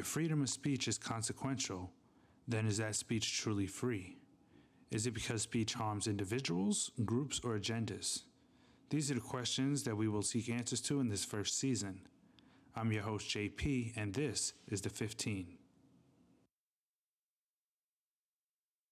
If freedom of speech is consequential, then is that speech truly free? Is it because speech harms individuals, groups, or agendas? These are the questions that we will seek answers to in this first season. I'm your host, JP, and this is The 15.